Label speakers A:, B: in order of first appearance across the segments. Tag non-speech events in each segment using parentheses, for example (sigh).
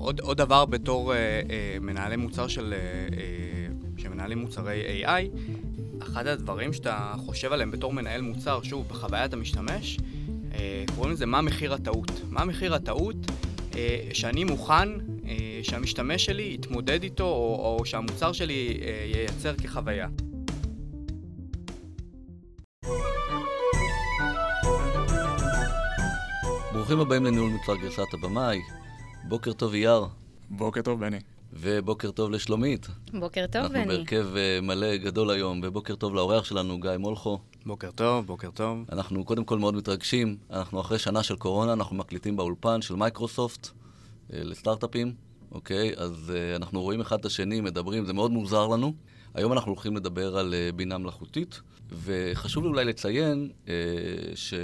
A: עוד, עוד דבר בתור אה, אה, מנהלי מוצר של, אה, אה, שמנהלים מוצרי AI, אחד הדברים שאתה חושב עליהם בתור מנהל מוצר, שוב, בחוויית המשתמש, אה, קוראים לזה מה מחיר הטעות. מה מחיר הטעות אה, שאני מוכן אה, שהמשתמש שלי יתמודד איתו, או, או שהמוצר שלי אה, ייצר כחוויה.
B: ברוכים הבאים לניהול מוצר גרסת הבמאי. בוקר טוב איה.
C: בוקר טוב, בני.
B: ובוקר טוב לשלומית.
D: בוקר טוב, בני.
B: אנחנו בהרכב uh, מלא גדול היום, ובוקר טוב לאורח שלנו, גיא מולכו.
A: בוקר טוב, בוקר טוב.
B: אנחנו קודם כל מאוד מתרגשים, אנחנו אחרי שנה של קורונה, אנחנו מקליטים באולפן של מייקרוסופט uh, לסטארט-אפים, אוקיי? אז uh, אנחנו רואים אחד את השני, מדברים, זה מאוד מוזר לנו. היום אנחנו הולכים לדבר על uh, בינה מלאכותית, וחשוב לי אולי לציין uh, ש...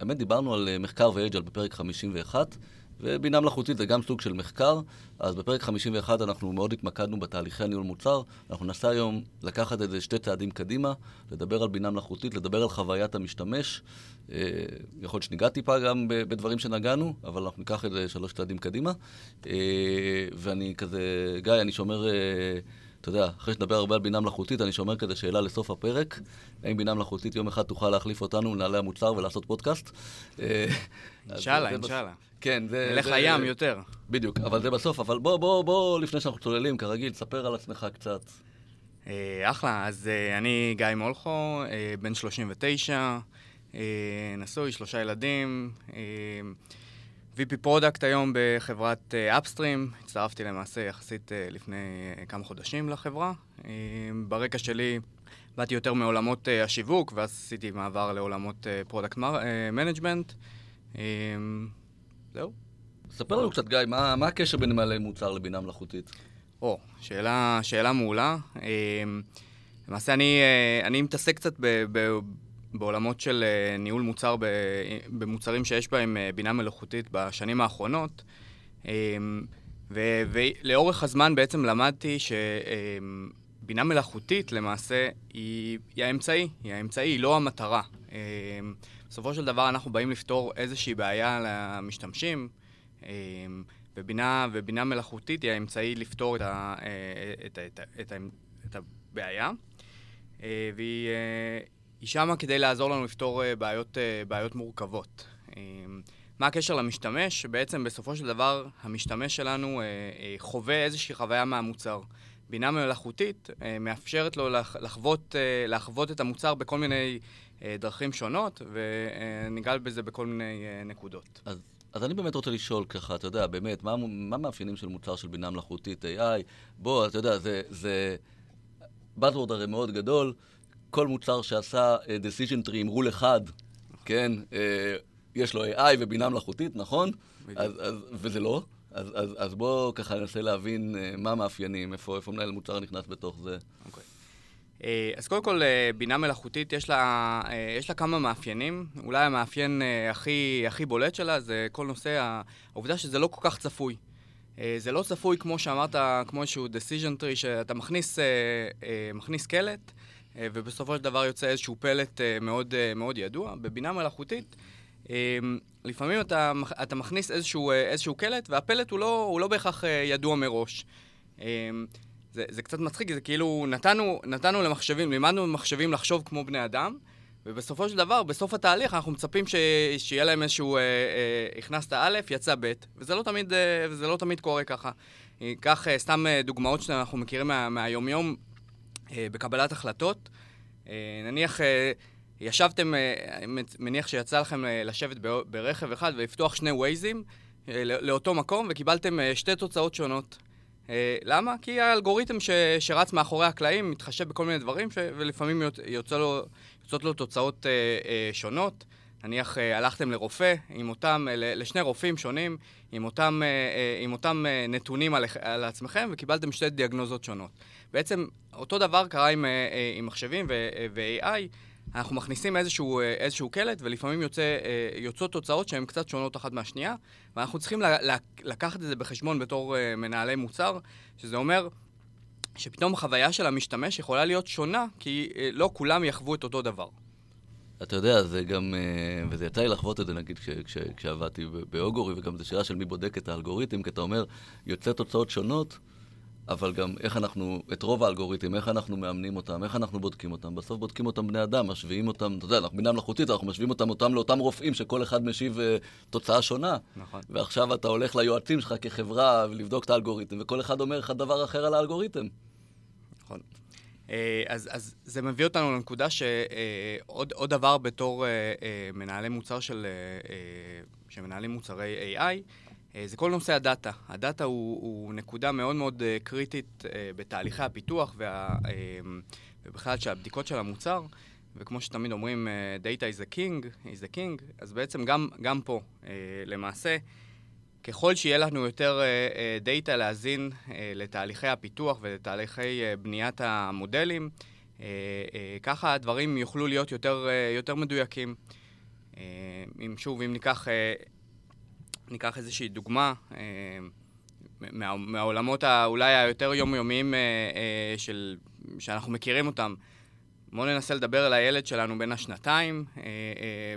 B: האמת, דיברנו על מחקר ואג'ל בפרק 51, ובינה מלאכותית זה גם סוג של מחקר, אז בפרק 51 אנחנו מאוד התמקדנו בתהליכי הניהול מוצר. אנחנו ננסה היום לקחת את זה שתי צעדים קדימה, לדבר על בינה מלאכותית, לדבר על חוויית המשתמש. אה, יכול להיות שניגע טיפה גם בדברים שנגענו, אבל אנחנו ניקח את זה שלוש צעדים קדימה. אה, ואני כזה, גיא, אני שומר... אה, אתה יודע, אחרי שנדבר הרבה על בינה מלאכותית, אני שומר כזה שאלה לסוף הפרק. האם בינה מלאכותית יום אחד תוכל להחליף אותנו, מנהלי המוצר, ולעשות פודקאסט?
A: אינשאללה, אינשאללה.
B: כן, זה...
A: נלך לים יותר.
B: בדיוק, אבל זה בסוף. אבל בוא, בוא, בוא, לפני שאנחנו צוללים, כרגיל, תספר על עצמך קצת.
A: אה, אחלה, אז אה, אני גיא מולכו, אה, בן 39, נשוי, שלושה ילדים, VP product היום בחברת Upstream, הצטרפתי למעשה יחסית לפני כמה חודשים לחברה. ברקע שלי באתי יותר מעולמות השיווק, ואז עשיתי מעבר לעולמות product management. זהו.
B: ספר לנו קצת, גיא, מה, מה הקשר בין מנהלי מוצר לבינה מלאכותית?
A: או, שאלה, שאלה מעולה. אמ, למעשה, אני, אה, אני מתעסק קצת ב, ב, בעולמות של אה, ניהול מוצר במוצרים שיש בהם אה, בינה מלאכותית בשנים האחרונות. אמ, ו, ולאורך הזמן בעצם למדתי שבינה אמ, מלאכותית למעשה היא, היא האמצעי, היא האמצעי, היא לא המטרה. בסופו של דבר אנחנו באים לפתור איזושהי בעיה למשתמשים, אמ, ובינה, ובינה מלאכותית היא האמצעי לפתור את, ה, אה, את, את, את, את הבעיה, אה, והיא אה, שמה כדי לעזור לנו לפתור בעיות, בעיות מורכבות. אמ, מה הקשר למשתמש? בעצם בסופו של דבר המשתמש שלנו חווה איזושהי חוויה מהמוצר. בינה מלאכותית מאפשרת לו לחוות, לחוות את המוצר בכל מיני דרכים שונות, וניגע בזה בכל מיני אה, נקודות.
B: אז, אז אני באמת רוצה לשאול ככה, אתה יודע, באמת, מה, מה המאפיינים של מוצר של בינה מלאכותית AI? בוא, אתה יודע, זה, זה Buzzword הרי מאוד גדול, כל מוצר שעשה uh, decision tree עם רול אחד, כן, uh, יש לו AI ובינה מלאכותית, נכון? אז, אז, וזה לא. אז, אז, אז בואו ככה ננסה להבין uh, מה המאפיינים, איפה, איפה מנהל מוצר נכנס בתוך זה. אוקיי. Okay.
A: אה, אז קודם כל, אה, בינה מלאכותית, יש לה, אה, יש לה כמה מאפיינים. אולי המאפיין הכי, הכי בולט שלה זה כל נושא העובדה שזה לא כל כך צפוי. זה לא צפוי, כמו שאמרת, כמו איזשהו decision tree, שאתה מכניס, מכניס קלט, ובסופו של דבר יוצא איזשהו פלט מאוד, מאוד ידוע. בבינה מלאכותית, לפעמים אתה, אתה מכניס איזשהו, איזשהו קלט, והפלט הוא לא, הוא לא בהכרח ידוע מראש. זה, זה קצת מצחיק, זה כאילו נתנו, נתנו למחשבים, לימדנו למחשבים לחשוב כמו בני אדם, ובסופו של דבר, בסוף התהליך, אנחנו מצפים ש... שיהיה להם איזשהו, אה, אה, הכנסת א', יצא ב', וזה לא תמיד, אה, וזה לא תמיד קורה ככה. קח אה, סתם אה, דוגמאות שאנחנו מכירים מה, מהיומיום אה, בקבלת החלטות. אה, נניח, אה, ישבתם, אה, מניח שיצא לכם אה, לשבת ברכב אחד ולפתוח שני ווייזים אה, לאותו מקום, וקיבלתם אה, שתי תוצאות שונות. אה, למה? כי האלגוריתם ש, שרץ מאחורי הקלעים מתחשב בכל מיני דברים, ש, ולפעמים יוצא לו, יוצאות לו תוצאות אה, אה, שונות. נניח אה, הלכתם לרופא, עם אותם, אה, לשני רופאים שונים, עם אותם, אה, אה, עם אותם אה, נתונים על, על עצמכם, וקיבלתם שתי דיאגנוזות שונות. בעצם אותו דבר קרה עם, אה, אה עם מחשבים ו-AI. אה, אנחנו מכניסים איזשהו, אה, איזשהו קלט, ולפעמים יוצא, אה, יוצאות תוצאות שהן קצת שונות אחת מהשנייה, ואנחנו צריכים לקחת את זה בחשבון בתור אה, מנהלי מוצר, שזה אומר שפתאום החוויה של המשתמש יכולה להיות שונה, כי לא כולם יחוו את אותו דבר.
B: אתה יודע, זה גם, וזה יצא לי לחוות את זה, נגיד, כש, כש, כשעבדתי באוגורי, וגם זו שאלה של מי בודק את האלגוריתם, כי אתה אומר, יוצא תוצאות שונות, אבל גם איך אנחנו, את רוב האלגוריתמים, איך אנחנו מאמנים אותם, איך אנחנו בודקים אותם. בסוף בודקים אותם בני אדם, משווים אותם, אתה יודע, אנחנו בינה מלאכותית, אנחנו משווים אותם, אותם לאותם רופאים שכל אחד משיב uh, תוצאה שונה.
A: נכון.
B: ועכשיו אתה הולך ליועצים שלך כחברה ולבדוק את האלגוריתם, וכל אחד אומר לך דבר אחר על האלגוריתם.
A: נכון. אה, אז, אז זה מביא אותנו לנקודה שעוד אה, דבר בתור מנהלי מוצר של, שמנהלים מוצרי AI, זה כל נושא הדאטה. הדאטה הוא, הוא נקודה מאוד מאוד אה, קריטית אה, בתהליכי הפיתוח וה, ובכלל של הבדיקות של המוצר, וכמו שתמיד אומרים, Data is a king, is a king, אז בעצם גם, גם פה, למעשה, ככל שיהיה לנו יותר דאטה להזין לתהליכי הפיתוח ולתהליכי בניית המודלים, ככה הדברים יוכלו להיות יותר, יותר מדויקים. אם שוב, אם ניקח ניקח איזושהי דוגמה אה, מה, מהעולמות האולי היותר יומיומיים אה, אה, של, שאנחנו מכירים אותם. בואו ננסה לדבר על הילד שלנו בין השנתיים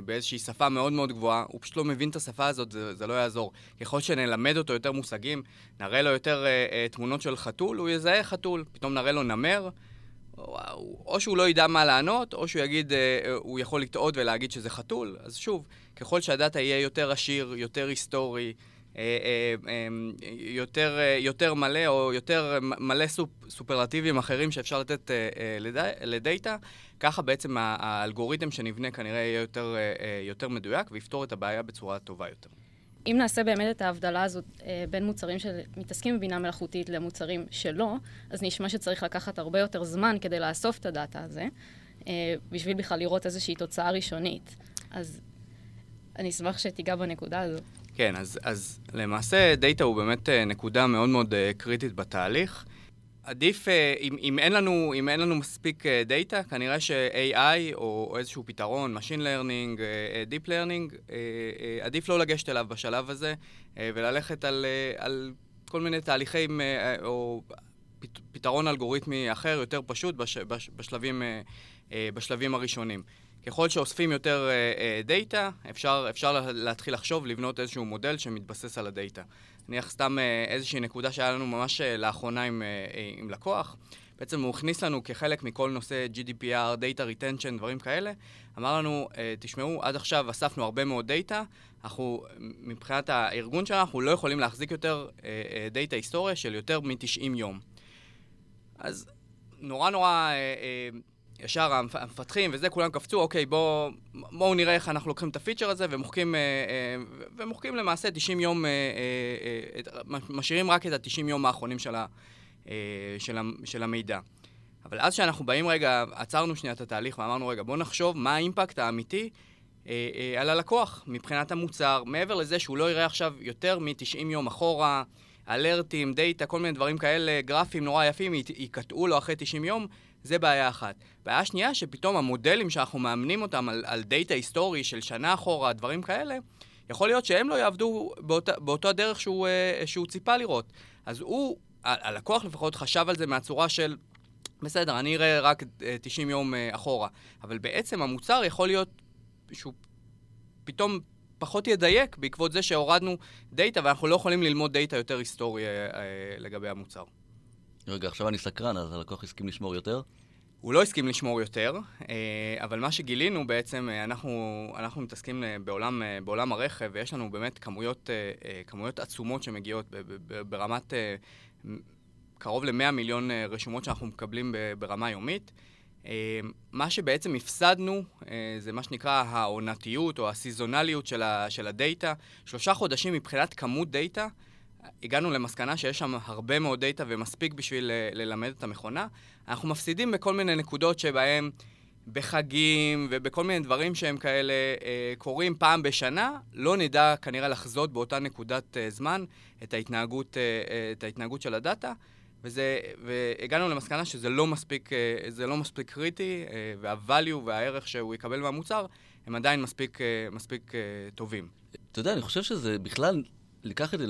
A: באיזושהי שפה מאוד מאוד גבוהה. הוא פשוט לא מבין את השפה הזאת, זה, זה לא יעזור. ככל שנלמד אותו יותר מושגים, נראה לו יותר תמונות של חתול, הוא יזהה חתול. פתאום נראה לו נמר, או שהוא לא ידע מה לענות, או שהוא יגיד, אה, הוא יכול לטעות ולהגיד שזה חתול. אז שוב, ככל שהדאטה יהיה יותר עשיר, יותר היסטורי, אה, אה, יותר, יותר מלא, או יותר מלא סופ, סופרלטיבים אחרים שאפשר לתת לדאטה, ככה בעצם האלגוריתם שנבנה כנראה יהיה יותר, יותר מדויק ויפתור את הבעיה בצורה טובה יותר.
C: אם נעשה באמת את ההבדלה הזאת אה, בין מוצרים שמתעסקים בבינה מלאכותית למוצרים שלא, אז נשמע שצריך לקחת הרבה יותר זמן כדי לאסוף את ה data הזה, אה, בשביל בכלל לראות איזושהי תוצאה ראשונית. אז אני אשמח שתיגע בנקודה הזו.
A: כן, אז, אז למעשה data הוא באמת אה, נקודה מאוד מאוד קריטית בתהליך. עדיף, אה, אם, אם, אין לנו, אם אין לנו מספיק data, כנראה ש-AI או, או איזשהו פתרון, Machine Learning, אה, Deep Learning, אה, עדיף לא לגשת אליו בשלב הזה וללכת על, על כל מיני תהליכים או פתרון אלגוריתמי אחר, יותר פשוט, בש, בש, בשלבים, בשלבים הראשונים. ככל שאוספים יותר דאטה, אפשר, אפשר להתחיל לחשוב, לבנות איזשהו מודל שמתבסס על הדאטה. נניח סתם אה, איזושהי נקודה שהיה לנו ממש אה, לאחרונה עם, אה, עם לקוח. בעצם הוא הכניס לנו כחלק מכל נושא GDPR, Data Retention, דברים כאלה. אמר לנו, תשמעו, עד עכשיו אספנו הרבה מאוד data, אנחנו, מבחינת הארגון שלנו, אנחנו לא יכולים להחזיק יותר data היסטוריה של יותר מ-90 יום. אז נורא נורא... ישר המפתחים וזה, כולם קפצו, אוקיי, בואו בוא נראה איך אנחנו לוקחים את ה feature הזה ומוחקים, אה, אה, ומוחקים למעשה 90 יום, אה, משאירים רק את ה-90 יום האחרונים של, ה, של, ה, של המידע. אבל אז כשאנחנו באים רגע, עצרנו שנייה את התהליך ואמרנו, רגע, בואו נחשוב מה ה impact האמיתי על הלקוח מבחינת המוצר, מעבר לזה שהוא לא יראה עכשיו יותר מ-90 יום אחורה, אלרטים, data, כל מיני דברים כאלה, גרפים נורא יפים, ייקטעו לו אחרי 90 יום, זה בעיה אחת. בעיה שנייה, שפתאום המודלים שאנחנו מאמנים אותם על, על data היסטורי של שנה אחורה, דברים כאלה, יכול להיות שהם לא יעבדו באות, באותו הדרך שהוא, אה, שהוא ציפה לראות. אז הוא, הלקוח לפחות חשב על זה מהצורה של, בסדר, אני אראה רק 90 אה, יום אה, אחורה. אבל בעצם המוצר יכול להיות שהוא פתאום פחות ידייק בעקבות זה שהורדנו data, ואנחנו לא יכולים ללמוד data יותר היסטורי לגבי המוצר.
B: רגע, עכשיו אני סקרן, אז הלקוח הסכים לשמור יותר?
A: הוא לא הסכים לשמור יותר, אה, אבל מה שגילינו בעצם, אה, אנחנו, אנחנו מתעסקים אה, בעולם, בעולם הרכב, ויש לנו באמת כמויות, כמויות עצומות שמגיעות ברמת קרוב ל-100 מיליון רשומות שאנחנו מקבלים ברמה יומית. מה שבעצם הפסדנו זה מה שנקרא העונתיות או הסיזונליות של ה data. שלושה חודשים מבחינת כמות data הגענו למסקנה שיש שם הרבה מאוד data ומספיק בשביל אה, ללמד את המכונה. אנחנו מפסידים בכל מיני נקודות שבהם בחגים ובכל מיני דברים שהם כאלה אה, קורים פעם בשנה, לא נדע כנראה לחזות באותה נקודת אה, זמן את ההתנהגות, את ההתנהגות של הדאטה. וזה, והגענו למסקנה שזה לא מספיק, לא מספיק קריטי, וה-value והערך שהוא יקבל מהמוצר הם עדיין מספיק, מספיק טובים.
B: אתה יודע, אני חושב שזה בכלל ניקח את זה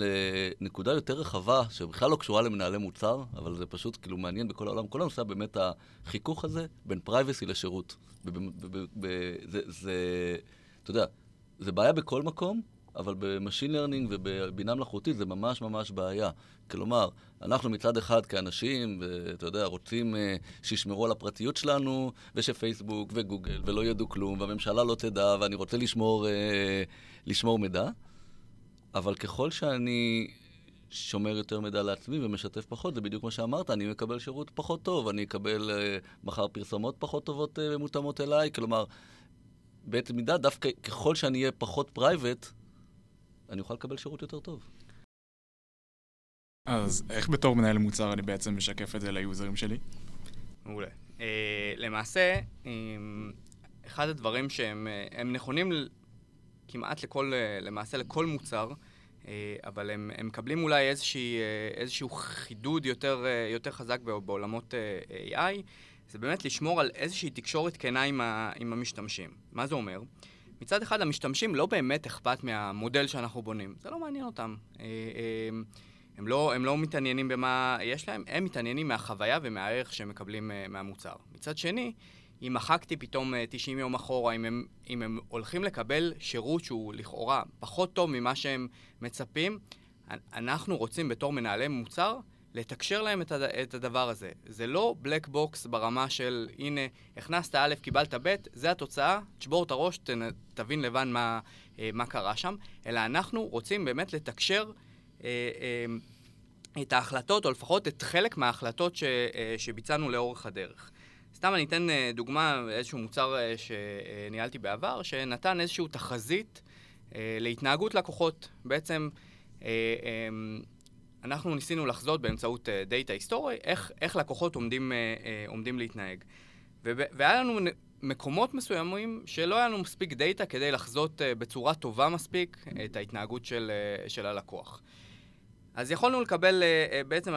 B: לנקודה יותר רחבה, שבכלל לא קשורה למנהלי מוצר, אבל זה פשוט כאילו מעניין בכל העולם. כל הנושא באמת החיכוך הזה בין פרייבסי לשירות. זה, זה, אתה יודע, זה בעיה בכל מקום, אבל ב machine learning ובבינה מלאכותית זה ממש ממש בעיה. כלומר, אנחנו מצד אחד כאנשים, ואתה יודע, רוצים uh, שישמרו על הפרטיות שלנו, ושפייסבוק וגוגל ולא ידעו כלום, והממשלה לא תדע, ואני רוצה לשמור, uh, לשמור מידע. אבל ככל שאני שומר יותר מידע לעצמי ומשתף פחות, זה בדיוק מה שאמרת, אני מקבל שירות פחות טוב, אני אקבל uh, מחר פרסומות פחות טובות ומותאמות uh, אליי, כלומר, באותה מידה, דווקא ככל שאני אהיה פחות private, אני אוכל לקבל שירות יותר טוב.
D: אז איך בתור מנהל מוצר אני בעצם משקף את זה ליוזרים שלי?
A: מעולה. Uh, למעשה, um, אחד הדברים שהם uh, נכונים כמעט לכל, uh, למעשה לכל מוצר, uh, אבל הם, הם מקבלים אולי איזושהי, uh, איזשהו חידוד יותר, יותר חזק בעולמות AI, זה באמת לשמור על איזושהי תקשורת כנה עם, עם המשתמשים. מה זה אומר? מצד אחד, המשתמשים לא באמת אכפת מהמודל שאנחנו בונים. זה לא מעניין אותם. אה, אה, הם לא, הם לא מתעניינים במה יש להם, הם מתעניינים מהחוויה ומהערך שהם מקבלים אה, מהמוצר. מצד שני, אם מחקתי פתאום 90 יום אחורה, אם הם, אם הם הולכים לקבל שירות שהוא לכאורה פחות טוב ממה שהם מצפים, אנחנו רוצים בתור מנהלי מוצר לתקשר להם את, הד... את הדבר הזה. זה לא black box ברמה של, הנה, הכנסת א', קיבלת ב', זה התוצאה, תשבור את הראש, ת... תבין לבד מה, אה, מה קרה שם, אלא אנחנו רוצים באמת לתקשר אה, אה, את ההחלטות, או לפחות את חלק מההחלטות ש... אה, שביצענו לאורך הדרך. סתם אני אתן אה, דוגמה, איזשהו מוצר אה, שניהלתי בעבר, שנתן איזושהי תחזית אה, להתנהגות לקוחות. בעצם, אה, אנחנו ניסינו לחזות באמצעות data היסטורי איך, איך לקוחות עומדים, עומדים להתנהג. והיה לנו מקומות מסוימים שלא היה לנו מספיק data כדי לחזות בצורה טובה מספיק את ההתנהגות של, של הלקוח. אז יכולנו לקבל, בעצם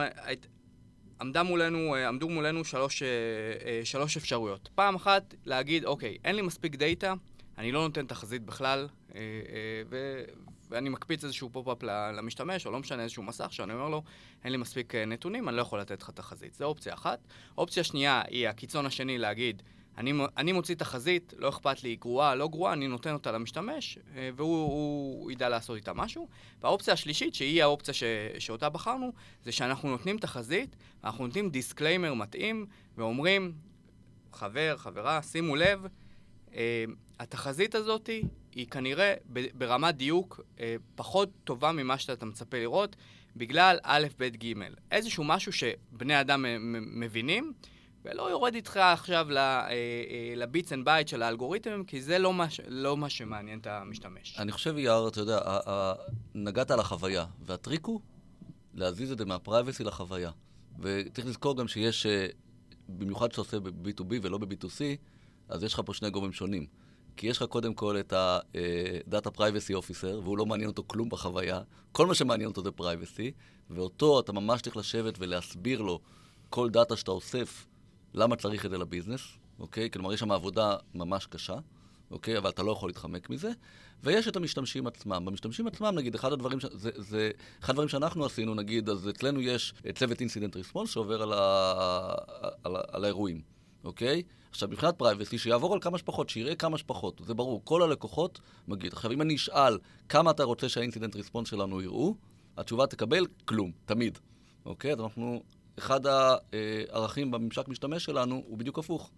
A: עמדה מולנו, uh, עמדו מולנו שלוש, uh, uh, שלוש אפשרויות. פעם אחת, להגיד, אוקיי, אין לי מספיק data, אני לא נותן תחזית בכלל, ו, ואני מקפיץ איזשהו pop-up למשתמש, או לא משנה איזשהו מסך, שאני אומר לו, אין לי מספיק אה, נתונים, אני לא יכול לתת לך תחזית. זו אופציה אחת. אופציה שנייה היא הקיצון השני להגיד, אני, אני מוציא תחזית, לא אכפת לי גרועה, לא גרועה, אני נותן אותה למשתמש, אה, והוא ידע לעשות איתה משהו. והאופציה השלישית, שהיא האופציה ש, שאותה בחרנו, זה שאנחנו נותנים תחזית, אנחנו נותנים disclaimer מתאים, ואומרים, חבר, חברה, שימו לב, אה, התחזית הזאת היא כנראה ברמת דיוק אה, פחות טובה ממה שאתה מצפה לראות, בגלל א', ב', ג'. איזשהו משהו שבני אדם מבינים, ולא יורד איתך עכשיו ל bits and bytes של האלגוריתם, כי זה לא מה, לא מה שמעניין את המשתמש.
B: אני חושב, יאר, אתה יודע, נגעת על החוויה, והטריק הוא להזיז את זה מהפרייבסי לחוויה. וצריך לזכור גם שיש, אה, במיוחד כשאתה עושה ב-B2B ולא ב-B2C, אז יש לך פה שני גורמים שונים. כי יש לך קודם כל את ה-Data Privacy Officer, והוא לא מעניין אותו כלום בחוויה. כל מה שמעניין אותו זה Privacy, ואותו אתה ממש צריך לשבת ולהסביר לו כל דאטה שאתה אוסף, למה צריך את זה לביזנס, אוקיי? כלומר, יש שם עבודה ממש קשה, אוקיי? אבל אתה לא יכול להתחמק מזה. ויש את המשתמשים עצמם. במשתמשים עצמם, נגיד, אחד הדברים, ש... זה, זה, אחד הדברים שאנחנו עשינו, נגיד, אז אצלנו יש צוות incident response שעובר על, ה... על, ה... על האירועים, אוקיי? עכשיו, מבחינת privacy, שיעבור על כמה שפחות, שיראה כמה שפחות, זה ברור. כל הלקוחות מגיד. עכשיו, אם אני אשאל כמה אתה רוצה שה incident response שלנו יראו, התשובה תקבל כלום, תמיד. אוקיי? אז אנחנו, אחד הערכים בממשק משתמש שלנו הוא בדיוק הפוך.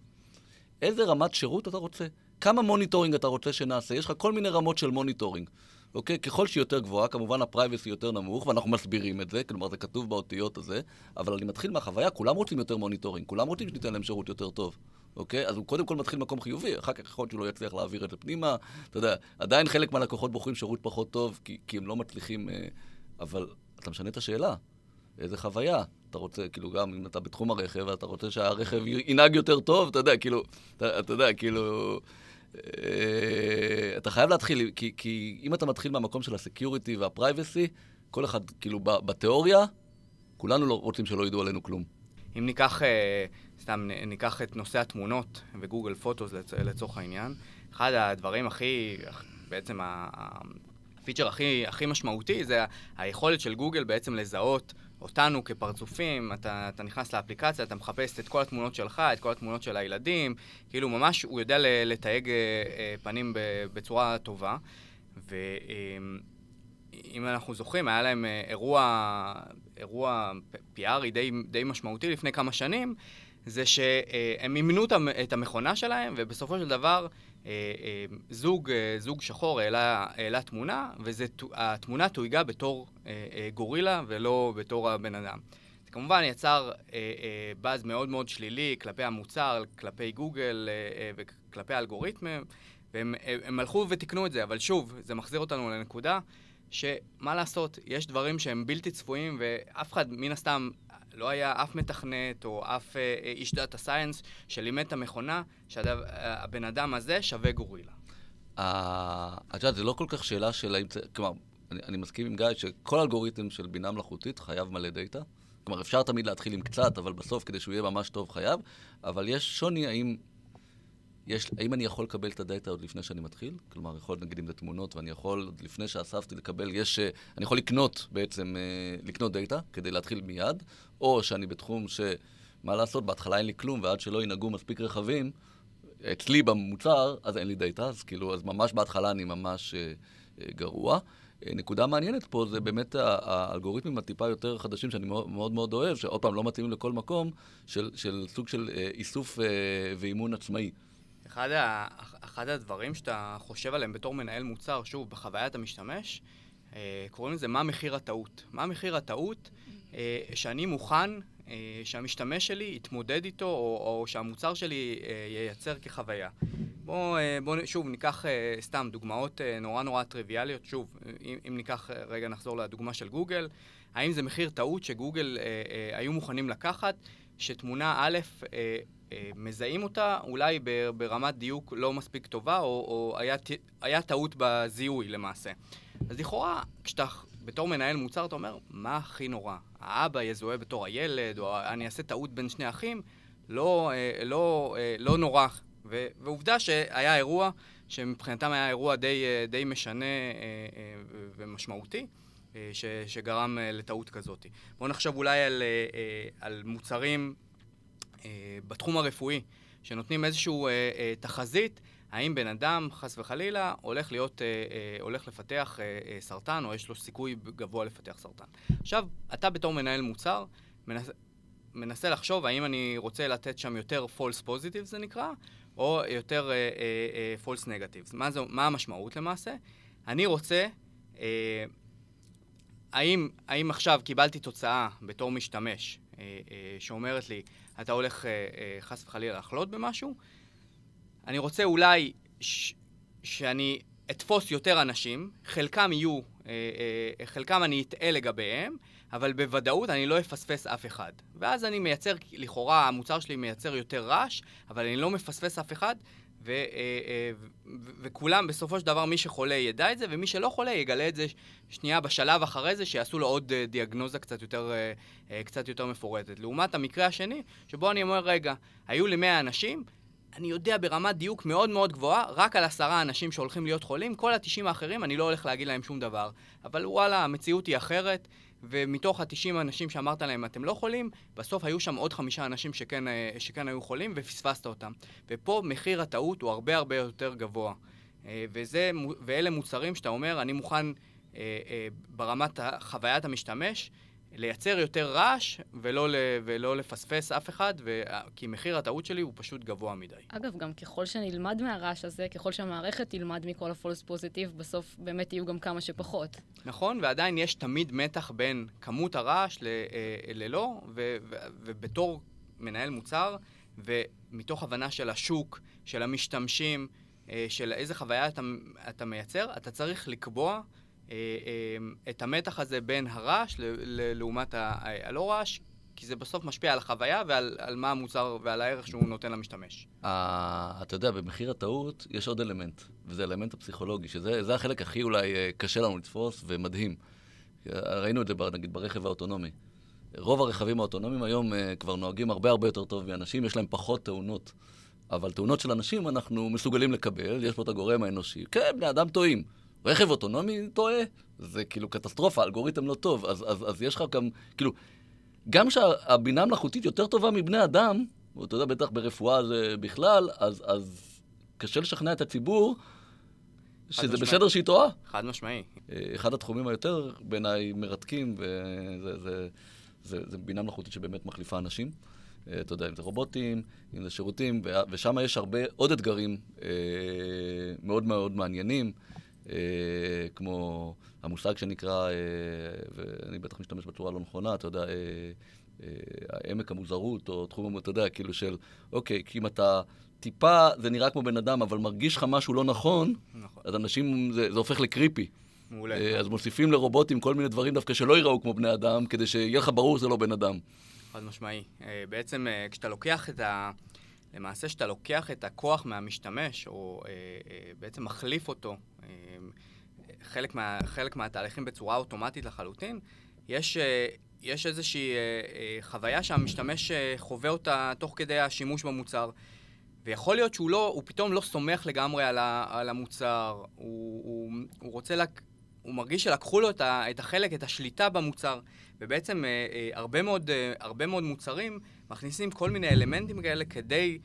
B: איזה רמת שירות אתה רוצה? כמה monitoring אתה רוצה שנעשה? יש לך כל מיני רמות של monitoring. אוקיי? ככל שהיא יותר גבוהה, כמובן ה privacy יותר נמוך, ואנחנו מסבירים את זה, כלומר זה כתוב באותיות הזה, אבל אני מתחיל מהחוויה, כולם רוצים יותר monitoring, כולם רוצים שניתן להם שירות יותר טוב. אוקיי? אז הוא קודם כל מתחיל במקום חיובי, אחר כך יכול להיות שהוא לא יצליח להעביר את זה פנימה. אתה יודע, עדיין חלק מהלקוחות בוחרים שירות פחות טוב, כי, כי הם לא מצליחים... אה, אבל אתה משנה את השאלה. איזה חוויה אתה רוצה, כאילו, גם אם אתה בתחום הרכב, אתה רוצה שהרכב ינהג יותר טוב, אתה יודע, כאילו, אתה, אתה יודע, כאילו... אה, אתה חייב להתחיל, כי, כי אם אתה מתחיל מהמקום של ה security וה privacy, כל אחד, כאילו, בתיאוריה, כולנו לא רוצים שלא ידעו עלינו כלום.
A: אם ניקח, אה, סתם ניקח את נושא התמונות ו Google Photos לצ, לצורך העניין, אחד הדברים הכי, בעצם הפיצ'ר הכי, הכי משמעותי זה היכולת של גוגל בעצם לזהות אותנו כפרצופים, אתה, אתה נכנס לאפליקציה, אתה מחפש את כל התמונות שלך, את כל התמונות של הילדים, כאילו ממש הוא יודע לתייג אה, אה, פנים בצורה טובה. ואם אנחנו זוכרים, היה להם אה, אירוע, אירוע PR די, די משמעותי לפני כמה שנים, זה שהם אימנו את המכונה שלהם, ובסופו של דבר זוג, אה, זוג שחור העלה, העלה תמונה, והתמונה תויגה בתור גורילה ולא בתור הבן אדם. זה כמובן יצר באז מאוד מאוד שלילי כלפי המוצר, כלפי גוגל וכלפי האלגוריתמים, והם הלכו ותיקנו את זה, אבל שוב, זה מחזיר אותנו לנקודה שמה לעשות, יש דברים שהם בלתי צפויים, ואף אחד, מן הסתם, לא היה אף מתכנת או אף אה, אה, איש data science שלימד את המכונה שהבן אדם הזה שווה גורילה.
B: את יודעת, זה לא כל כך שאלה של האם... כלומר, אני, אני מסכים עם גיא שכל אלגוריתם של בינה מלאכותית חייב מלא דאטה. כלומר, אפשר תמיד להתחיל עם קצת, אבל בסוף, כדי שהוא יהיה ממש טוב, חייב. אבל יש שוני האם יש, האם אני יכול לקבל את הדאטה עוד לפני שאני מתחיל? כלומר, יכול נגיד אם זה תמונות, ואני יכול, עוד לפני שאספתי לקבל, יש, אה, אני יכול לקנות בעצם, אה, לקנות דאטה כדי להתחיל מיד, או שאני בתחום ש... מה לעשות, בהתחלה אין לי כלום, ועד שלא ינהגו מספיק רכבים, אצלי במוצר, אז אין לי דאטה, אז כאילו, אז ממש בהתחלה אני ממש אה, אה, גרוע. אה, נקודה מעניינת פה זה באמת האלגוריתמים הטיפה יותר חדשים שאני מאוד מאוד, מאוד אוהב, שעוד פעם לא מתאימים לכל מקום, של, של סוג של איסוף ואימון עצמאי.
A: אחד, ה, אחד הדברים שאתה חושב עליהם בתור מנהל מוצר, שוב, בחוויית המשתמש, אה, קוראים לזה מה מחיר הטעות. מה מחיר הטעות אה, שאני מוכן אה, שהמשתמש שלי יתמודד איתו, או, או שהמוצר שלי ייצר כחוויה. בואו, בוא, שוב, ניקח סתם דוגמאות נורא נורא טריוויאליות. שוב, אם, אם ניקח, רגע נחזור לדוגמה של גוגל, האם זה מחיר טעות שגוגל היו מוכנים לקחת, שתמונה א', מזהים אותה אולי ברמת דיוק לא מספיק טובה, או, או היה, היה טעות בזיהוי למעשה. אז לכאורה, כשאתה בתור מנהל מוצר, אתה אומר, מה הכי נורא? האבא יזוהה בתור הילד, או אני אעשה טעות בין שני אחים? לא, אה, לא, אה, לא נורא. ו, ועובדה שהיה אירוע, שמבחינתם היה אירוע די, די משנה ומשמעותי. ש, שגרם לטעות כזאת. בואו נחשוב אולי על, על מוצרים אה, בתחום הרפואי, שנותנים איזושהי אה, אה, תחזית, האם בן אדם, חס וחלילה, הולך להיות, אה, אה, הולך לפתח אה, אה, סרטן, או יש לו סיכוי גבוה לפתח סרטן. עכשיו, אתה בתור מנהל מוצר, מנס, מנסה לחשוב האם אני רוצה לתת שם יותר false positive זה נקרא, או יותר אה, אה, אה, false negatives. מה, זה, מה המשמעות למעשה? אני רוצה, אה, האם, האם עכשיו קיבלתי תוצאה בתור משתמש אה, אה, שאומרת לי, אתה הולך אה, אה, חס וחלילה לחלות במשהו. אני רוצה אולי ש- שאני אתפוס יותר אנשים, חלקם יהיו, אה, אה, חלקם אני אטעה לגביהם, אבל בוודאות אני לא אפספס אף אחד. ואז אני מייצר, לכאורה המוצר שלי מייצר יותר רעש, אבל אני לא מפספס אף אחד, אה, אה, ו, וכולם, בסופו של דבר, מי שחולה ידע את זה, ומי שלא חולה יגלה את זה שנייה בשלב אחרי זה, שיעשו לו עוד אה, דיאגנוזה קצת יותר, קצת יותר מפורטת. לעומת המקרה השני, שבו אני אומר, רגע, היו לי 100 אנשים, אני יודע ברמת דיוק מאוד מאוד גבוהה, רק על עשרה אנשים שהולכים להיות חולים, כל התשעים האחרים אני לא הולך להגיד להם שום דבר. אבל וואלה, המציאות היא אחרת, ומתוך ה-90 אנשים שאמרת להם, אתם לא חולים, בסוף היו שם עוד חמישה אנשים שכן, אה, שכן היו חולים, ופספסת אותם. ופה מחיר הטעות הוא הרבה הרבה יותר גבוה. אה, וזה, ואלה מוצרים שאתה אומר, אני מוכן אה, ברמת חוויית המשתמש, לייצר יותר רעש ולא, ולא לפספס אף אחד, ו... כי מחיר הטעות שלי הוא פשוט גבוה מדי.
C: אגב, גם ככל שנלמד מהרעש הזה, ככל שהמערכת תלמד מכל הפולס פוזיטיב, בסוף באמת יהיו גם כמה שפחות.
A: נכון, ועדיין יש תמיד מתח בין כמות הרעש ל, אה, ללא, ו, ו, ובתור מנהל מוצר, ומתוך הבנה של השוק, של המשתמשים, אה, של איזה חוויה אתה, אתה מייצר, אתה צריך לקבוע את המתח הזה בין הרעש לעומת הלא רעש, כי זה בסוף משפיע על החוויה ועל על מה המוצר ועל הערך שהוא נותן למשתמש.
B: אתה יודע, במחיר הטעות יש עוד אלמנט, וזה האלמנט הפסיכולוגי, שזה החלק הכי אולי אה, קשה לנו לתפוס ומדהים. ראינו את זה נגיד ברכב האוטונומי. רוב הרכבים האוטונומיים היום כבר נוהגים הרבה הרבה יותר טוב מאנשים, יש להם פחות תאונות. אבל תאונות של אנשים אנחנו מסוגלים לקבל, יש פה את הגורם האנושי. כן, בני אדם טועים. רכב אוטונומי טועה, זה כאילו קטסטרופה, האלגוריתם לא טוב, אז, אז, אז יש לך גם, כאילו, גם כשהבינה המלאכותית יותר טובה מבני אדם, ואתה יודע, בטח ברפואה זה בכלל, אז, אז קשה לשכנע את הציבור שזה
A: משמעית.
B: בסדר שהיא טועה.
A: חד משמעי.
B: אה, אחד התחומים היותר בעיניי מרתקים, וזה זה, זה, זה בינה מלאכותית שבאמת מחליפה אנשים. אה, אתה יודע, אם זה רובוטים, אם זה שירותים, ושם יש הרבה עוד אתגרים אה, מאוד מאוד מעניינים, כמו המושג שנקרא, אה, ואני בטח משתמש בצורה לא נכונה, אתה יודע, אה, אה, העמק המוזרות, או תחום, אתה יודע, כאילו של, אוקיי, כי אם אתה טיפה, זה נראה כמו בן אדם, אבל מרגיש לך משהו לא נכון,
A: נכון.
B: אז אנשים, זה, זה הופך לקריפי.
A: מעולה.
B: אה, אז מוסיפים לרובוטים כל מיני דברים דווקא שלא ייראו כמו בני אדם, כדי שיהיה לך ברור שזה לא בן אדם.
A: חד משמעי. אה, בעצם אה, כשאתה לוקח את ה... למעשה כשאתה לוקח את הכוח מהמשתמש, או אה, אה, בעצם מחליף אותו, אה, חלק, מה, חלק מהתהליכים בצורה אוטומטית לחלוטין, יש, אה, יש איזושהי אה, אה, חוויה שהמשתמש אה, חווה אותה תוך כדי השימוש במוצר. ויכול להיות שהוא לא, הוא פתאום לא סומך לגמרי על, ה, על המוצר, הוא, הוא, הוא רוצה, לק, הוא מרגיש שלקחו לו את, ה, את החלק, את השליטה במוצר, ובעצם אה, אה, הרבה, מאוד, אה, הרבה מאוד מוצרים מכניסים כל מיני אלמנטים כאלה כדי,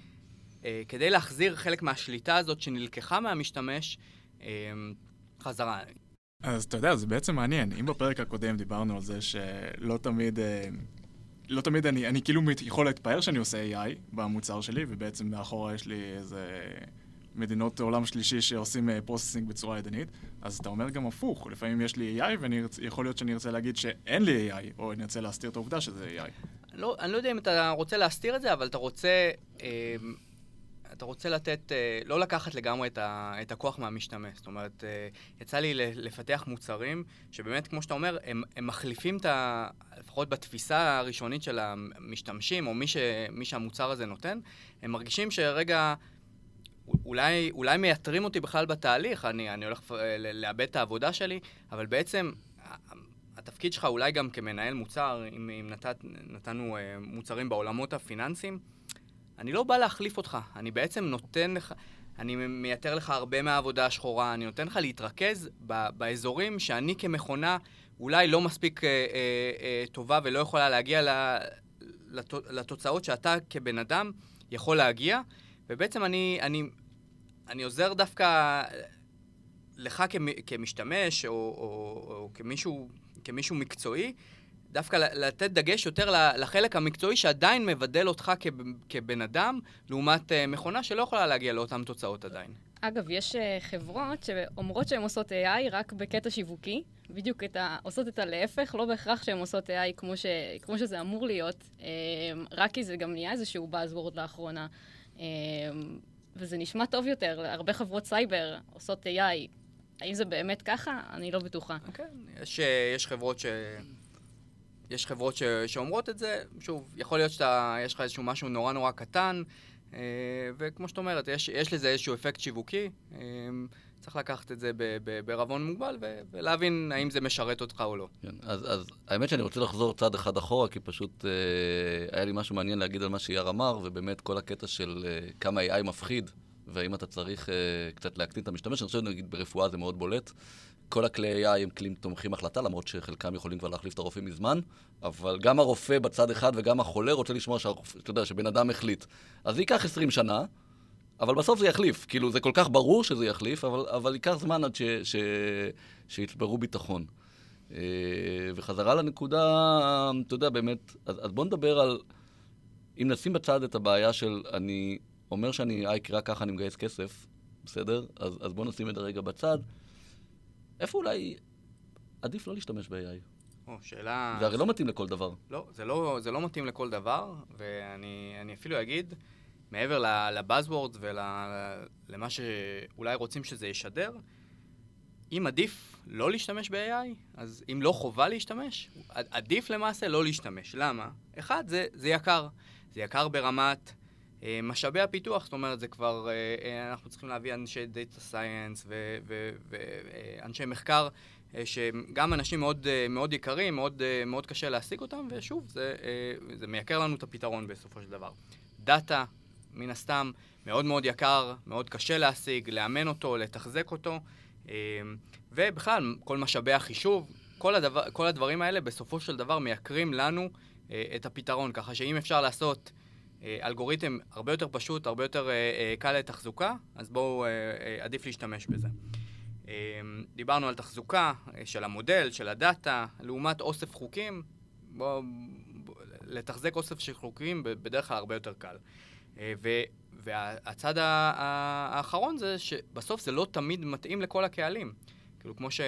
A: כדי להחזיר חלק מהשליטה הזאת שנלקחה מהמשתמש חזרה.
D: אז אתה יודע, זה בעצם מעניין. אם בפרק הקודם דיברנו על זה שלא תמיד... לא תמיד אני, אני כאילו יכול להתפאר שאני עושה AI במוצר שלי, ובעצם מאחורה יש לי איזה מדינות עולם שלישי שעושים processing בצורה ידנית, אז אתה אומר גם הפוך, לפעמים יש לי AI ויכול להיות שאני ארצה להגיד שאין לי AI, או אני ארצה להסתיר את העובדה שזה AI.
A: לא, אני לא יודע אם אתה רוצה להסתיר את זה, אבל אתה רוצה, אה, אתה רוצה לתת, אה, לא לקחת לגמרי את, ה, את הכוח מהמשתמש. זאת אומרת, אה, יצא לי לפתח מוצרים שבאמת, כמו שאתה אומר, הם, הם מחליפים את ה... לפחות בתפיסה הראשונית של המשתמשים, או מי, ש, מי שהמוצר הזה נותן, הם מרגישים שרגע... אולי, אולי מייתרים אותי בכלל בתהליך, אני, אני הולך אה, לאבד את העבודה שלי, אבל בעצם ה- התפקיד שלך אולי גם כמנהל מוצר, אם, אם נתת, נתנו uh, מוצרים בעולמות הפיננסיים, אני לא בא להחליף אותך, אני בעצם נותן לך, אני מייתר לך הרבה מהעבודה השחורה, אני נותן לך להתרכז ב, באזורים שאני כמכונה אולי לא מספיק uh, uh, uh, טובה ולא יכולה להגיע ל, לת, לתוצאות שאתה כבן אדם יכול להגיע, ובעצם אני, אני, אני עוזר דווקא לך כמ, כמשתמש או, או, או כמישהו, כמישהו מקצועי, דווקא לתת דגש יותר לחלק המקצועי שעדיין מבדל אותך כבן אדם, לעומת מכונה שלא יכולה להגיע לאותן תוצאות עדיין.
C: אגב, יש חברות שאומרות שהן עושות AI רק בקטע שיווקי, בדיוק את ה... עושות את הלהפך, לא בהכרח שהן עושות AI כמו, ש... כמו שזה אמור להיות, רק כי זה גם נהיה איזשהו buzzword לאחרונה. וזה נשמע טוב יותר, הרבה חברות סייבר עושות AI. האם זה באמת ככה? אני לא בטוחה.
A: okay. יש, יש חברות ש... יש חברות ש... שאומרות את זה, שוב, יכול להיות שיש לך איזשהו משהו נורא נורא קטן, אה, וכמו שאת אומרת, יש, יש לזה איזשהו אפקט שיווקי, אה, צריך לקחת את זה בערבון מוגבל ולהבין האם זה משרת אותך או לא.
B: כן, אז, אז האמת שאני רוצה לחזור צעד אחד אחורה, כי פשוט אה, היה לי משהו מעניין להגיד על מה שאייר אמר, ובאמת כל הקטע של אה, כמה AI מפחיד, והאם אתה צריך אה, קצת להקטין את המשתמש, אני חושב שנגיד ברפואה זה מאוד בולט. כל הכלי AI הם כלים תומכים החלטה, למרות שחלקם יכולים כבר להחליף את הרופא מזמן, אבל גם הרופא בצד אחד וגם החולה רוצה לשמוע שהרופא, אתה יודע, שבן אדם החליט. אז זה ייקח 20 שנה, אבל בסוף זה יחליף. כאילו, זה כל כך ברור שזה יחליף, אבל, אבל ייקח זמן עד ש, ש, שיצברו ביטחון. וחזרה לנקודה, אתה יודע, באמת, אז, אז בוא נדבר על, אם נשים בצד את הבעיה של אני אומר שאני AI קריאה ככה, אני מגייס כסף, בסדר? אז, אז בוא נשים את זה רגע בצד. איפה אולי עדיף לא להשתמש ב-AI?
A: או, שאלה...
B: זה הרי לא מתאים לכל דבר.
A: לא, זה לא, זה לא מתאים לכל דבר, ואני אפילו אגיד, מעבר לבאזוורד ולמה שאולי רוצים שזה ישדר, אם עדיף לא להשתמש ב-AI, אז אם לא חובה להשתמש, עדיף למעשה לא להשתמש. למה? אחד, זה, זה יקר. זה יקר ברמת אה, משאבי הפיתוח, זאת אומרת, זה כבר, אה, אנחנו צריכים להביא אנשי דאטה סייאנס ואנשי מחקר, אה, שגם אנשים מאוד, מאוד יקרים, מאוד, מאוד קשה להשיג אותם, ושוב, זה, זה מייקר לנו את הפתרון בסופו של דבר. דאטה, מן הסתם, מאוד מאוד יקר, מאוד קשה להשיג, לאמן אותו, לתחזק אותו. ובכלל, כל משאבי החישוב, כל, הדבר, כל הדברים האלה בסופו של דבר מייקרים לנו את הפתרון, ככה שאם אפשר לעשות אלגוריתם הרבה יותר פשוט, הרבה יותר קל לתחזוקה, אז בואו, עדיף להשתמש בזה. דיברנו על תחזוקה של המודל, של הדאטה, לעומת אוסף חוקים. בואו, לתחזק אוסף של חוקים בדרך כלל הרבה יותר קל. ו, והצד האחרון זה שבסוף זה לא תמיד מתאים לכל הקהלים. כאילו, כמו, ש,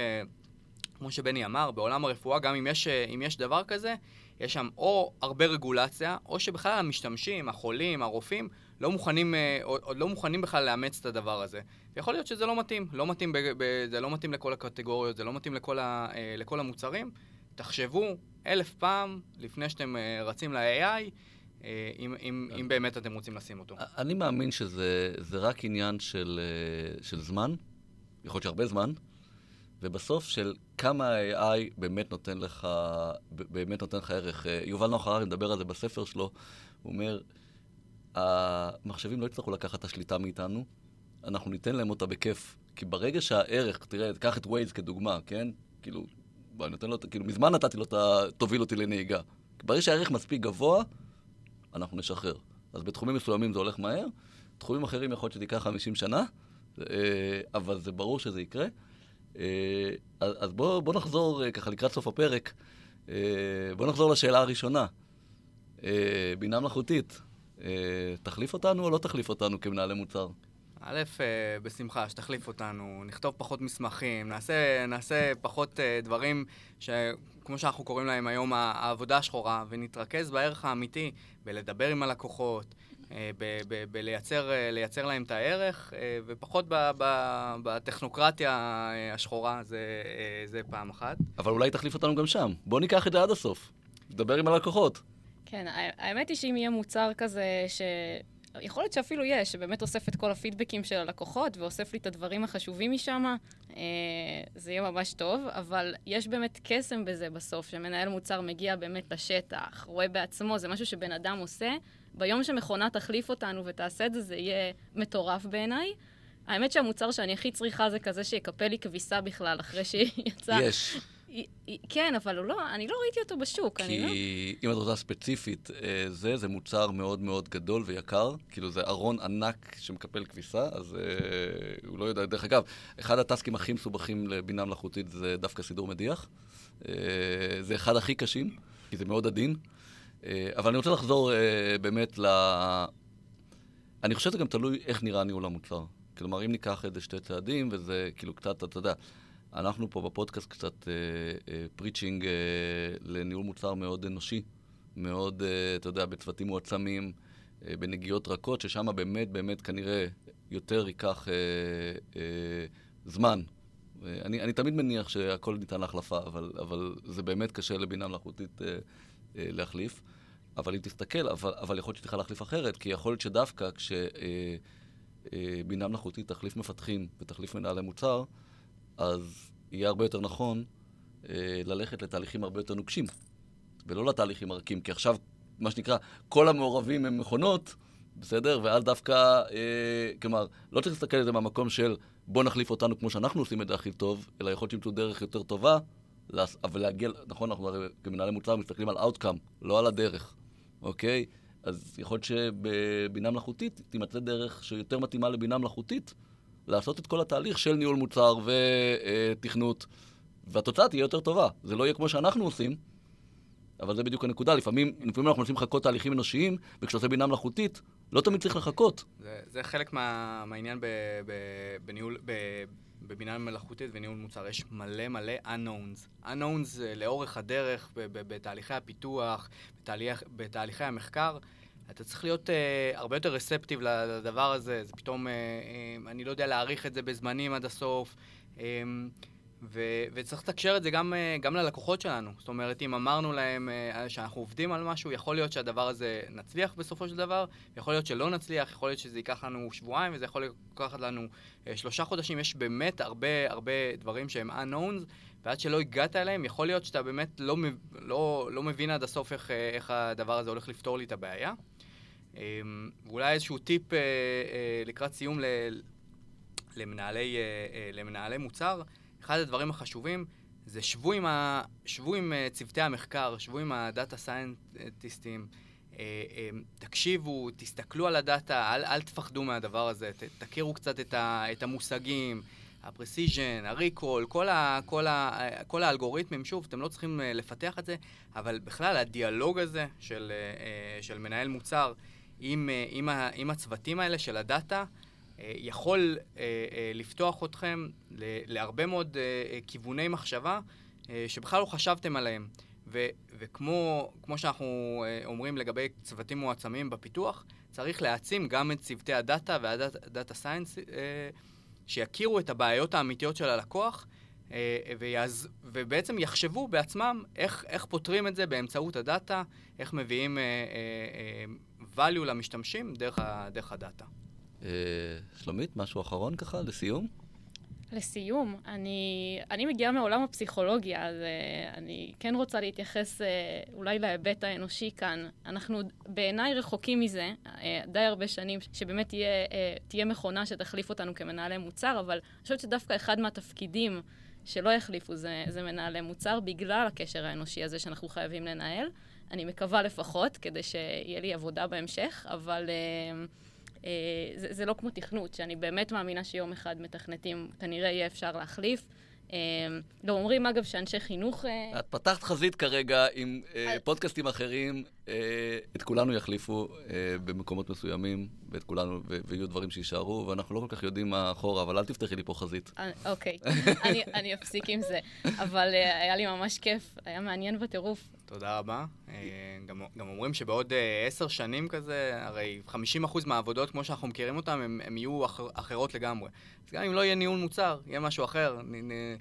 A: כמו שבני אמר, בעולם הרפואה, גם אם יש, אם יש דבר כזה, יש שם או הרבה רגולציה, או שבכלל המשתמשים, החולים, הרופאים, לא מוכנים, עוד לא מוכנים בכלל לאמץ את הדבר הזה. ויכול להיות שזה לא מתאים. לא מתאים ב, ב, זה לא מתאים לכל הקטגוריות, זה לא מתאים לכל, ה, לכל המוצרים. תחשבו אלף פעם לפני שאתם רצים ל-AI, אם, אם, אם באמת אתם רוצים לשים אותו.
B: אני מאמין שזה רק עניין של, של זמן, יכול להיות שהרבה זמן, ובסוף של כמה ה-AI באמת נותן לך, באמת נותן לך ערך. יובל נוח הררי מדבר על זה בספר שלו, הוא אומר, המחשבים לא יצטרכו לקחת את השליטה מאיתנו, אנחנו ניתן להם אותה בכיף. כי ברגע שהערך, תראה, קח את ווייז כדוגמה, כן? כאילו, אני נותן לו, כאילו, מזמן נתתי לו את ה... תוביל אותי לנהיגה. ברגע שהערך מספיק גבוה, אנחנו נשחרר. אז בתחומים מסוימים זה הולך מהר, תחומים אחרים יכול להיות שזה ייקח 50 שנה, אה, אבל זה ברור שזה יקרה. אה, אז בואו בוא נחזור, אה, ככה לקראת סוף הפרק, בואו נחזור לשאלה הראשונה. בינה מלאכותית, תחליף אותנו או לא תחליף אותנו כמנהלי מוצר?
A: א', בשמחה, שתחליף אותנו, נכתוב פחות מסמכים, נעשה, נעשה פחות דברים ש... כמו שאנחנו קוראים להם היום, העבודה השחורה, ונתרכז בערך האמיתי, בלדבר עם הלקוחות, אה, בלייצר להם את הערך, אה, ופחות בטכנוקרטיה אה, השחורה, זה, זה פעם אחת.
B: אבל אולי תחליף אותנו גם שם. בוא ניקח את זה עד הסוף. נדבר עם הלקוחות.
C: כן, האמת היא שאם יהיה מוצר כזה ש... יכול להיות שאפילו יש, שבאמת אוסף את כל הפידבקים של הלקוחות ואוסף לי את הדברים החשובים משם, אה, זה יהיה ממש טוב, אבל יש באמת קסם בזה בסוף, שמנהל מוצר מגיע באמת לשטח, רואה בעצמו, זה משהו שבן אדם עושה. ביום שמכונה תחליף אותנו ותעשה את זה, זה יהיה מטורף בעיניי. האמת שהמוצר שאני הכי צריכה זה כזה שיקפל לי כביסה בכלל, אחרי שהיא (laughs) יצאה.
B: יש.
C: כן, אבל הוא לא, אני לא ראיתי אותו בשוק.
B: כי
C: לא...
B: אם את רוצה ספציפית, אה, זה, זה מוצר מאוד מאוד גדול ויקר. כאילו, זה ארון ענק שמקפל כביסה, אז אה, הוא לא יודע. דרך אגב, אחד הטסקים הכי מסובכים לבינה מלאכותית זה דווקא סידור מדיח. אה, זה אחד הכי קשים, כי זה מאוד עדין. אה, אבל אני רוצה לחזור באמת ל... אני חושב שזה גם תלוי איך נראה ניהול המוצר. כלומר, אם ניקח איזה שתי צעדים, וזה כאילו קצת, אתה יודע, אנחנו פה בפודקאסט קצת אה, אה, פריצ'ינג אה, לניהול מוצר מאוד אנושי, מאוד, אה, אתה יודע, בצוותים מועצמים, אה, בנגיעות רכות, ששם באמת באמת כנראה יותר ייקח אה, אה, זמן. אה, אני, אני תמיד מניח שהכל ניתן להחלפה, אבל, אבל זה באמת קשה לבינה מלאכותית אה, אה, להחליף. אבל אם תסתכל, אבל, אבל יכול להיות שתוכל להחליף אחרת, כי יכול להיות שדווקא כשבינה אה, אה, מלאכותית תחליף מפתחים ותחליף מנהלי מוצר, אז יהיה הרבה יותר נכון אה, ללכת לתהליכים הרבה יותר נוקשים, ולא לתהליכים הרכים, כי עכשיו, מה שנקרא, כל המעורבים הם מכונות, בסדר? ואז דווקא, אה, כלומר, לא צריך להסתכל על זה מהמקום של בוא נחליף אותנו כמו שאנחנו עושים את זה הכי טוב, אלא יכול להיות שימצאו דרך יותר טובה, אבל להגיע, נכון, אנחנו כמנהלי מוצר מסתכלים על outcome, לא על הדרך, אוקיי? אז יכול להיות שבבינה מלאכותית תימצא דרך שיותר מתאימה לבינה מלאכותית, לעשות את כל התהליך של ניהול מוצר ותכנות, והתוצאה תהיה יותר טובה. זה לא יהיה כמו שאנחנו עושים, אבל זה בדיוק הנקודה. לפעמים, לפעמים אנחנו מנסים לחכות תהליכים אנושיים, וכשעושה בינה מלאכותית, לא תמיד צריך לחכות.
A: זה, זה חלק מה, מהעניין ב, ב, בניהול, ב, בבינה מלאכותית וניהול מוצר. יש מלא מלא unknowns. unknowns אה, לאורך הדרך, ב, ב, בתהליכי הפיתוח, בתהליך, בתהליכי המחקר. אתה צריך להיות uh, הרבה יותר רספטיב לדבר הזה, זה פתאום, uh, uh, אני לא יודע להעריך את זה בזמנים עד הסוף, um, ו- וצריך לתקשר את זה גם, uh, גם ללקוחות שלנו. זאת אומרת, אם אמרנו להם uh, שאנחנו עובדים על משהו, יכול להיות שהדבר הזה נצליח בסופו של דבר, יכול להיות שלא נצליח, יכול להיות שזה ייקח לנו שבועיים, וזה יכול לקחת לנו uh, שלושה חודשים. יש באמת הרבה הרבה דברים שהם unknowns, ועד שלא הגעת אליהם, יכול להיות שאתה באמת לא, לא, לא מבין עד הסוף איך, איך הדבר הזה הולך לפתור לי את הבעיה. אמ, אולי איזשהו טיפ אה, אה, לקראת סיום למנהלי, למנהלי מוצר, אחד הדברים החשובים זה שבו עם, ה, שבו עם צוותי המחקר, שבו עם הדאטה סיינטיסטים, תקשיבו, תסתכלו על הדאטה, אל, אל תפחדו מהדבר הזה, ת, תכירו קצת את, ה, את המושגים, ה precision, ה recall, כל, ה, כל, ה, כל האלגוריתמים, שוב, אתם לא צריכים לפתח את זה, אבל בכלל הדיאלוג הזה של, של מנהל מוצר עם, עם, עם הצוותים האלה של הדאטה, יכול לפתוח אתכם להרבה מאוד כיווני מחשבה שבכלל לא חשבתם עליהם. ו, וכמו שאנחנו אומרים לגבי צוותים מועצמים בפיתוח, צריך להעצים גם את צוותי הדאטה והדאטה סיינס, שיכירו את הבעיות האמיתיות של הלקוח, ויעז, ובעצם יחשבו בעצמם איך, איך פותרים את זה באמצעות הדאטה, איך מביאים value למשתמשים דרך, דרך הדאטה.
B: שלומית, משהו אחרון ככה, לסיום?
C: לסיום, אני, אני מגיעה מעולם הפסיכולוגיה, אז uh, אני כן רוצה להתייחס uh, אולי להיבט האנושי כאן. אנחנו בעיניי רחוקים מזה, uh, די הרבה שנים, שבאמת תהיה, uh, תהיה מכונה שתחליף אותנו כמנהלי מוצר, אבל אני חושבת שדווקא אחד מהתפקידים שלא יחליפו זה, זה מנהלי מוצר, בגלל הקשר האנושי הזה שאנחנו חייבים לנהל. אני מקווה לפחות, כדי שיהיה לי עבודה בהמשך, אבל... Uh, אה, זה, זה לא כמו תכנות, שאני באמת מאמינה שיום אחד מתכנתים כנראה יהיה אפשר להחליף. אה, לא אומרים, אגב, שאנשי חינוך...
B: אה, את פתחת חזית כרגע עם פודקאסטים אחרים, את כולנו יחליפו במקומות מסוימים, ואת כולנו, ויהיו דברים שיישארו, ואנחנו לא כל כך יודעים מה אחורה, אבל אל תפתחי לי פה חזית.
C: אוקיי, אני אפסיק עם זה. אבל היה לי ממש כיף, היה מעניין בטירוף.
A: תודה רבה. אה, גם, גם אומרים שבעוד אה, עשר שנים כזה, הרי 50% מהעבודות, כמו שאנחנו מכירים אותן, הן יהיו אח, אחרות לגמרי. אז גם אם לא יהיה ניהול מוצר, יהיה משהו אחר, נ, נ,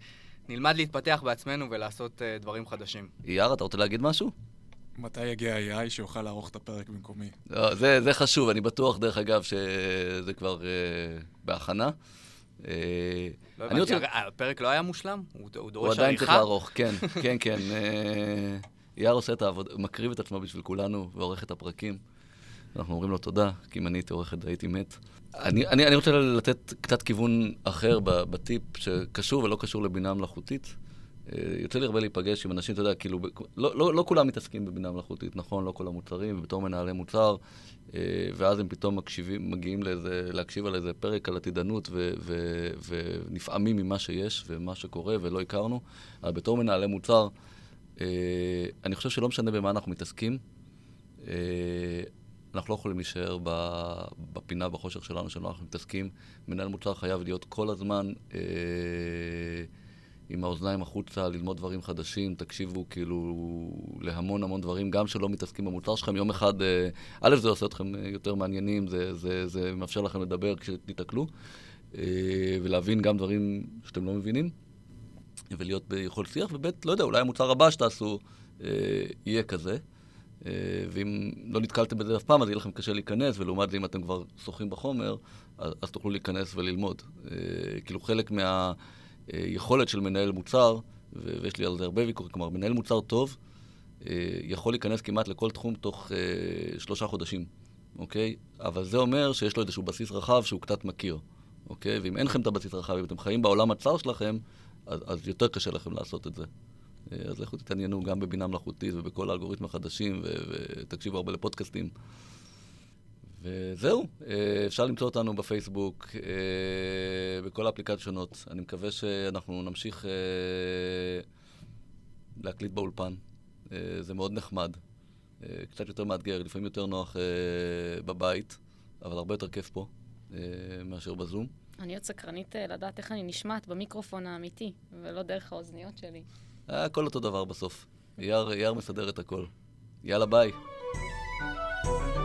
A: נלמד להתפתח בעצמנו ולעשות uh, דברים חדשים.
B: אייר, אתה רוצה להגיד משהו?
D: מתי יגיע AI שיוכל לערוך את הפרק במקומי?
B: לא, זה, זה חשוב, אני בטוח, דרך אגב, שזה כבר uh, בהכנה.
A: Uh, לא הבנתי, רוצה... הפרק לא היה מושלם? הוא, הוא דורש
B: עריכה? הוא עדיין צריך לערוך, כן, כן, כן. Uh, יאר עושה את העבודה, מקריב את עצמו בשביל כולנו ועורך את הפרקים. אנחנו אומרים לו תודה, כי אם אני הייתי עורך את זה הייתי מת. אני, אני, אני רוצה לתת קצת כיוון אחר בטיפ שקשור ולא קשור לבינה מלאכותית. אה, יוצא לי הרבה להיפגש עם אנשים, אתה יודע, כאילו, לא, לא, לא כולם מתעסקים בבינה מלאכותית, נכון? לא כל המוצרים, ובתור מנהלי מוצר, אה, ואז הם פתאום מקשיבים, מגיעים לאיזה, להקשיב על איזה פרק על עתידנות, ו, ו, ונפעמים ממה שיש ומה שקורה ולא הכרנו. אבל בתור מנהלי מוצר, אה, אני חושב שלא משנה במה אנחנו מתעסקים, אנחנו לא יכולים להישאר בפינה, בחושך שלנו, שלנו אנחנו מתעסקים. מנהל מוצר חייב להיות כל הזמן אה, עם האוזניים החוצה, ללמוד דברים חדשים. תקשיבו כאילו להמון המון דברים, גם שלא מתעסקים במוצר שלכם. יום אחד, א', זה עושה אתכם יותר מעניינים, זה, זה, זה מאפשר לכם לדבר כשתיתקלו, ולהבין גם דברים שאתם לא מבינים. ולהיות ביכול שיח, וב', לא יודע, אולי המוצר הבא שתעשו אה, יהיה כזה. אה, ואם לא נתקלתם בזה אף פעם, אז יהיה לכם קשה להיכנס, ולעומת זה, אם אתם כבר שוחים בחומר, אז, אז תוכלו להיכנס וללמוד. אה, כאילו, חלק מהיכולת אה, של מנהל מוצר, ויש לי על זה הרבה ויכוחים, כלומר, מנהל מוצר טוב, אה, יכול להיכנס כמעט לכל תחום תוך אה, שלושה חודשים, אוקיי? אבל זה אומר שיש לו איזשהו בסיס רחב שהוא קצת מכיר, אוקיי? ואם אין לכם את הבסיס הרחב, אם אתם חיים בעולם הצר שלכם, אז, אז יותר קשה לכם לעשות את זה. אז לכו תתעניינו גם בבינה מלאכותית ובכל האלגוריתמים החדשים, ותקשיבו הרבה לפודקאסטים. וזהו, אה, אפשר למצוא אותנו בפייסבוק, אה, בכל האפליקציות שונות. אני מקווה שאנחנו נמשיך להקליט באולפן. זה מאוד נחמד. קצת יותר מאתגר, לפעמים יותר נוח בבית, אבל הרבה יותר כיף פה מאשר בזום.
C: אני עוד סקרנית אה, לדעת איך אני נשמעת במיקרופון האמיתי, ולא דרך האוזניות שלי.
B: הכל אותו דבר בסוף. אייר מסדר את הכל. יאללה, ביי. thank you